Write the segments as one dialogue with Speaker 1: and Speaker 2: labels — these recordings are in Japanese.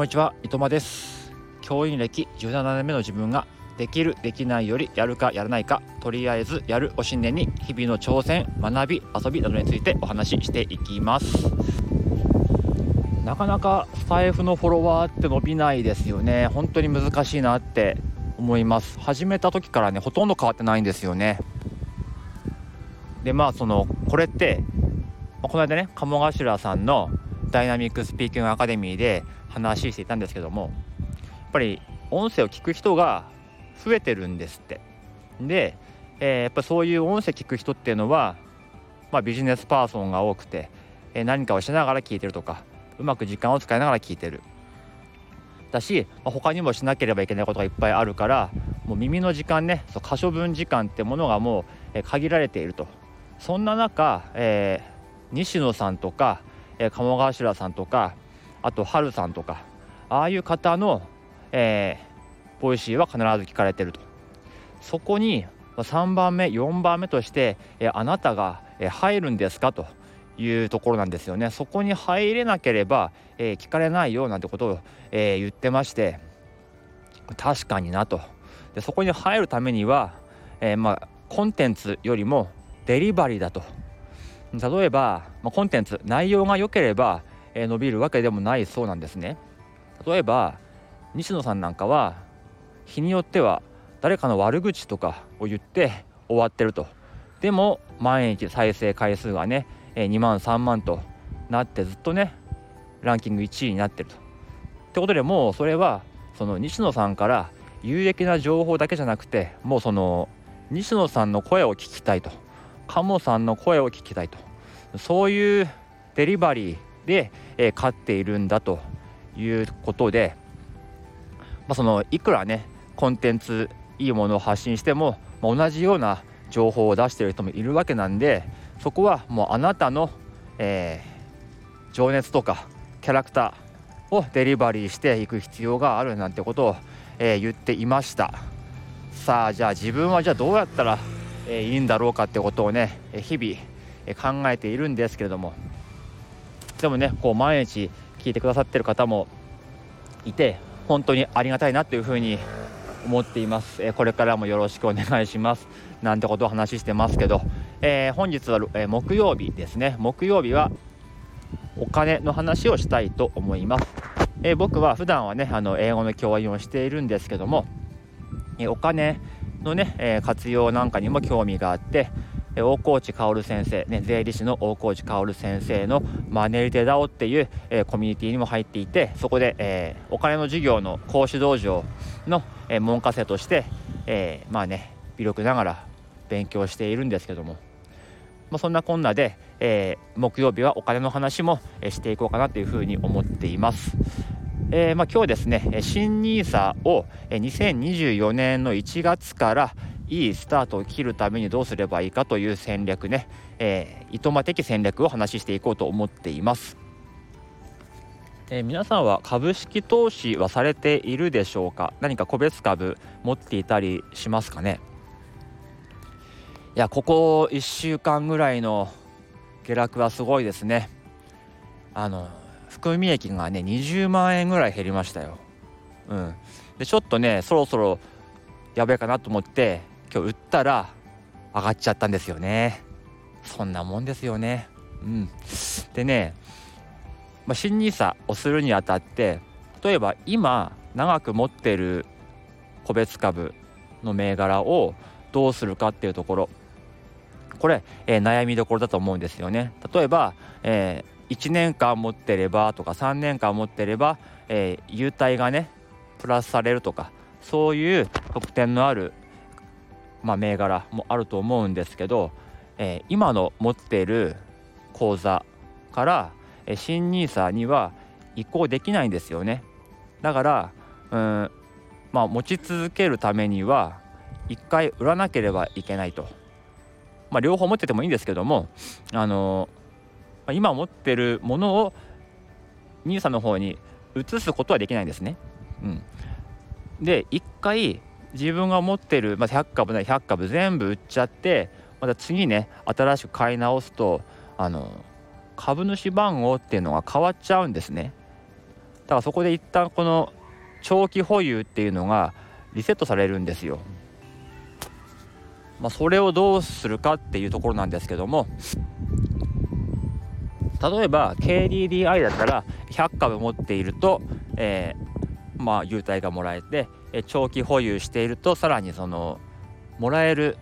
Speaker 1: こんにちは、伊藤間です。教員歴17年目の自分ができるできないよりやるかやらないかとりあえずやるを信念に日々の挑戦学び遊びなどについてお話ししていきます。なかなかスタイフのフォロワーって伸びないですよね。本当に難しいなって思います。始めた時からねほとんど変わってないんですよね。でまあそのこれってこの間ね鴨頭さんのダイナミックスピーキングアカデミーで話していたんですけどもやっぱり音声を聞く人が増えてるんですって。で、えー、やっぱそういう音声聞く人っていうのは、まあ、ビジネスパーソンが多くて、えー、何かをしながら聞いてるとかうまく時間を使いながら聞いてる。だし、まあ、他にもしなければいけないことがいっぱいあるからもう耳の時間ねそう可処分時間ってものがもう、限られていると。そんな中、えー、西野さんとか、えー、鴨頭さんとかあと春さんとかああいう方の、えー、ボイシーは必ず聞かれてると。そこに3番目4番目として、えー、あなたが、入るんですかというところなんですよね。そこに入れなければ、えー、聞かれないよなんてことを、えー、言ってまして確かになと。でそこに入るためには、えー、まあコンテンツよりもデリバリーだと。例えば、まあ、コンテンツ内容が良ければ、え、伸びるわけでもないそうなんですね。例えば西野さんなんかは日によっては誰かの悪口とかを言って終わってると。でも毎日再生回数がね2万3万となってずっとねランキング1位になってると。ってことでもうそれはその西野さんから有益な情報だけじゃなくてもうその西野さんの声を聞きたいと。鴨さんの声を聞きたいと。そういうデリバリーで、えー、勝っているんだということで、まあ、そのいくらねコンテンツいいものを発信しても、まあ、同じような情報を出している人もいるわけなんでそこはもうあなたの、えー、情熱とかキャラクターをデリバリーしていく必要があるなんてことを、えー、言っていました。さあじゃあ自分はじゃあどうやったら、えー、いいんだろうかってことをね日々考えているんですけれども。でもねこう毎日聞いてくださってる方もいて本当にありがたいなというふうに思っています、えこれからもよろしくお願いします。なんてことを話してますけど、えー、本日は、えー、木曜日ですね。木曜日はお金の話をしたいと思います、えー、僕は普段はねあの英語の教員をしているんですけども、えお金のね、え活用なんかにも興味があって大河内薫先生、ね、税理士の大河内薫先生のマネリテダオっていう、えー、コミュニティにも入っていてそこで、えー、お金の授業の講師道場の、えー、門下生として、えまあね微力ながら勉強しているんですけども、まあ、そんなこんなで、え木曜日はお金の話も、えしていこうかなというふうに思っています。えー、まあ、今日ですね新 NISA を2024年の1月からいいスタートを切るためにどうすればいいかという戦略ね、えー、いとま的戦略を話していこうと思っています。えー、皆さんは株式投資はされているでしょうか？何か個別株持っていたりしますかね？いやここ1週間ぐらいの下落はすごいですね。あの含み益がね20万円ぐらい減りましたよ。うん。でちょっとねそろそろやべえかなと思って今日売ったら上がっちゃったんですよね。そんなもんですよね。うん。でね、まあ、新 NISA をするにあたって例えば今長く持ってる個別株の銘柄をどうするかっていうところ。これ、えー、悩みどころだと思うんですよね。例えば、えー、1年間持ってればとか3年間持ってれば、えー、優待がねプラスされるとかそういう特典のあるまあ、銘柄もあると思うんですけど、えー、今の持っている口座から、えー、新 NISA には移行できないんですよね。だからうんまあ持ち続けるためには一回売らなければいけないと。まあ両方持っててもいいんですけどもあのー、今持ってるものを NISA の方に移すことはできないんですね。うん、で一回自分が持ってる、まあ、100株な100株全部売っちゃってまた次ね新しく買い直すとあの株主番号っていうのが変わっちゃうんですねだからそこで一旦この長期保有っていうのがリセットされるんですよ。まあ、それをどうするかっていうところなんですけども例えば KDDI だったら100株持っていると、えー、まあ優待がもらえてえ長期保有しているとさらにそのもらえる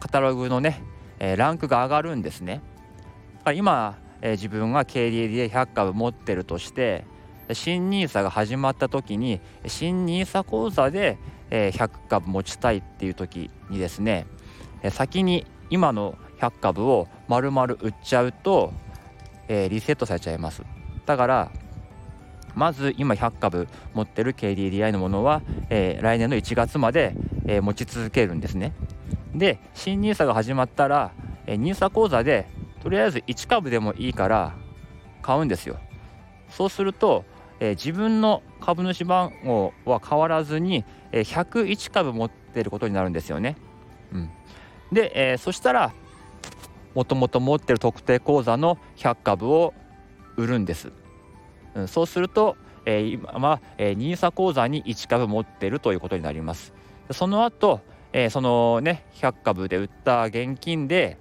Speaker 1: カタログのね、えランクが上がるんですね。今、え自分が KDDI100 株持ってるとして新 NISA が始まった時に新 NISA 口座で100株持ちたいっていう時にですねえ先に今の100株を丸々売っちゃうと、えリセットされちゃいますだからまず今100株持ってる KDDI のものは、え来年の1月まで、え持ち続けるんですねで新 NISA が始まったら、え NISA 口座でとりあえず1株でもいいから買うんですよそうすると、えー、自分の株主番号は変わらずに、えー、101株持ってることになるんですよね。うん、で、えー、そしたらもともと持ってる特定口座の100株を売るんです。そうすると、えー、今は、NISA 口座に1株持ってるということになります。その後、えー、そのね100株で売った現金で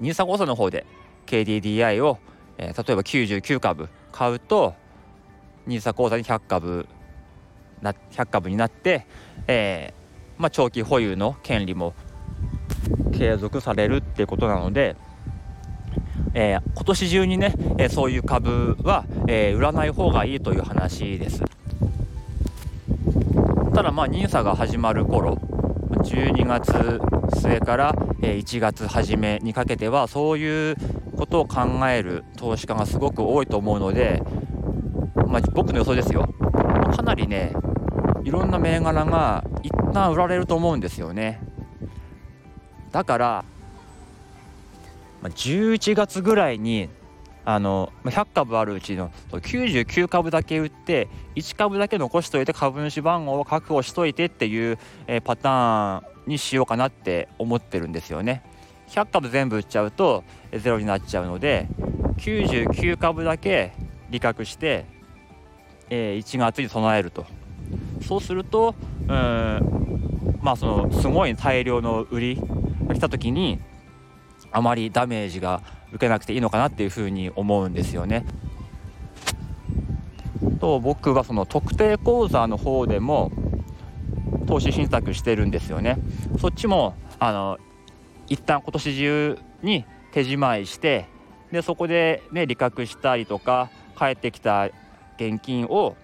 Speaker 1: NISA 口座の方で KDDI を、えー、例えば99株買うと NISA 口座に100株な100株になって、えーまあ、長期保有の権利も継続されるっていうことなので、えー、今年中にね、え、そういう株は、えー、売らない方がいいという話です。ただまあ NISA が始まる頃12月末から1月初めにかけてはそういうことを考える投資家がすごく多いと思うので、まあ、僕の予想ですよかなりねいろんな銘柄が一旦売られると思うんですよねだから11月ぐらいにあの100株あるうちの99株だけ売って1株だけ残しといて株主番号を確保しといてっていうパターンにしようかなって思ってるんですよね。100株全部売っちゃうとゼロになっちゃうので99株だけ利確して、え1月に備えるとそうするとうんまあそのすごい大量の売りが来た時にあまりダメージが受けなくていいのかなっていうふうに思うんですよね。と僕はその特定口座の方でも投資信託してるんですよね。そっちもあの一旦今年中に手仕舞いしてでそこでね利確したりとか返ってきた現金を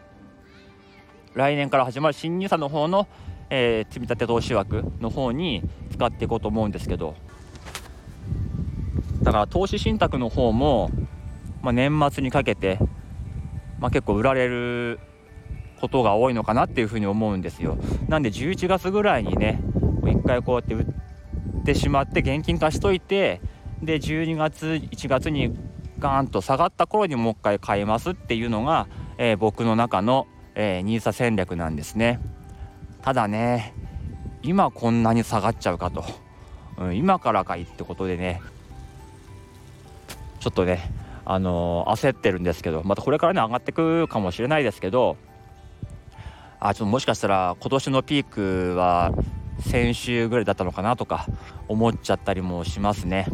Speaker 1: 来年から始まる新 NISA の方の、えー、積立投資枠の方に使っていこうと思うんですけどだから投資信託の方も、まあ、年末にかけて、まあ、結構売られることが多いのかなっていうふうに思うんですよ。なんで11月ぐらいにね一回こうやって売ってしまって現金化しといてで12月1月にガーンと下がった頃にもう一回買いますっていうのが、えー、僕の中の、えー、ニーサ戦略なんですね。ただね今こんなに下がっちゃうかと、うん、今からかいってことでねちょっとね、あのー、焦ってるんですけどまたこれからね上がってくかもしれないですけどあちょっともしかしたら今年のピークは先週ぐらいだったのかなとか思っちゃったりもしますね。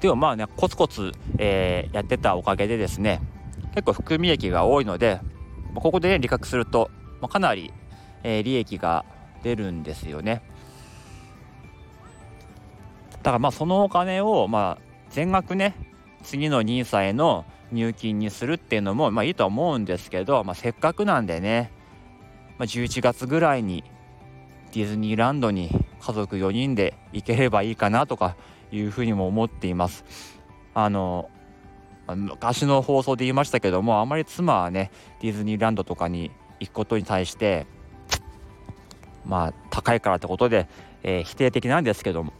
Speaker 1: でもまあねコツコツ、えー、やってたおかげでですね結構含み益が多いのでここでね利確すると、まあ、かなり、えー、利益が出るんですよね。だからまあそのお金をま全額ね次の NISA への入金にするっていうのもまあいいとは思うんですけど、まあ、せっかくなんでね、まあ、11月ぐらいにディズニーランドに家族4人で行ければいいかなとかいうふうにも思っています。あの昔の放送で言いましたけどもあまり妻はねディズニーランドとかに行くことに対してまあ高いからってことで、えー、否定的なんですけども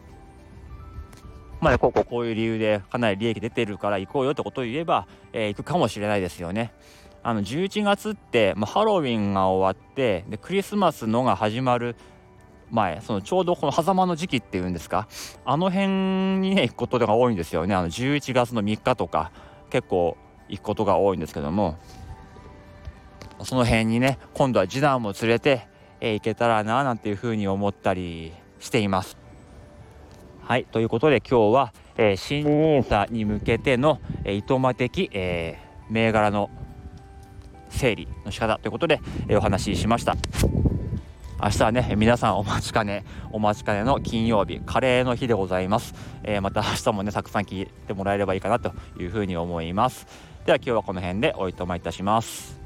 Speaker 1: まあ、こうこうこういう理由でかなり利益出てるから行こうよってことを言えば、えー、行くかもしれないですよね。あの11月って、まあ、ハロウィンが終わってでクリスマスのが始まる前そのちょうどこの狭間の時期っていうんですか？あの辺にね行くことが多いんですよねあの11月の3日とか結構行くことが多いんですけどもその辺にね今度は次男も連れて、えー、行けたらななんていうふうに思ったりしています。はいということで今日は、えー、新 NISA に向けての、えー、いとま的、えー、銘柄の整理の仕方ということで、えー、お話ししました。明日はね皆さんお待ちかねお待ちかねの金曜日カレーの日でございます、えー、また明日もねたくさん聞いてもらえればいいかなというふうに思います。では今日はこの辺でおいとまいたします。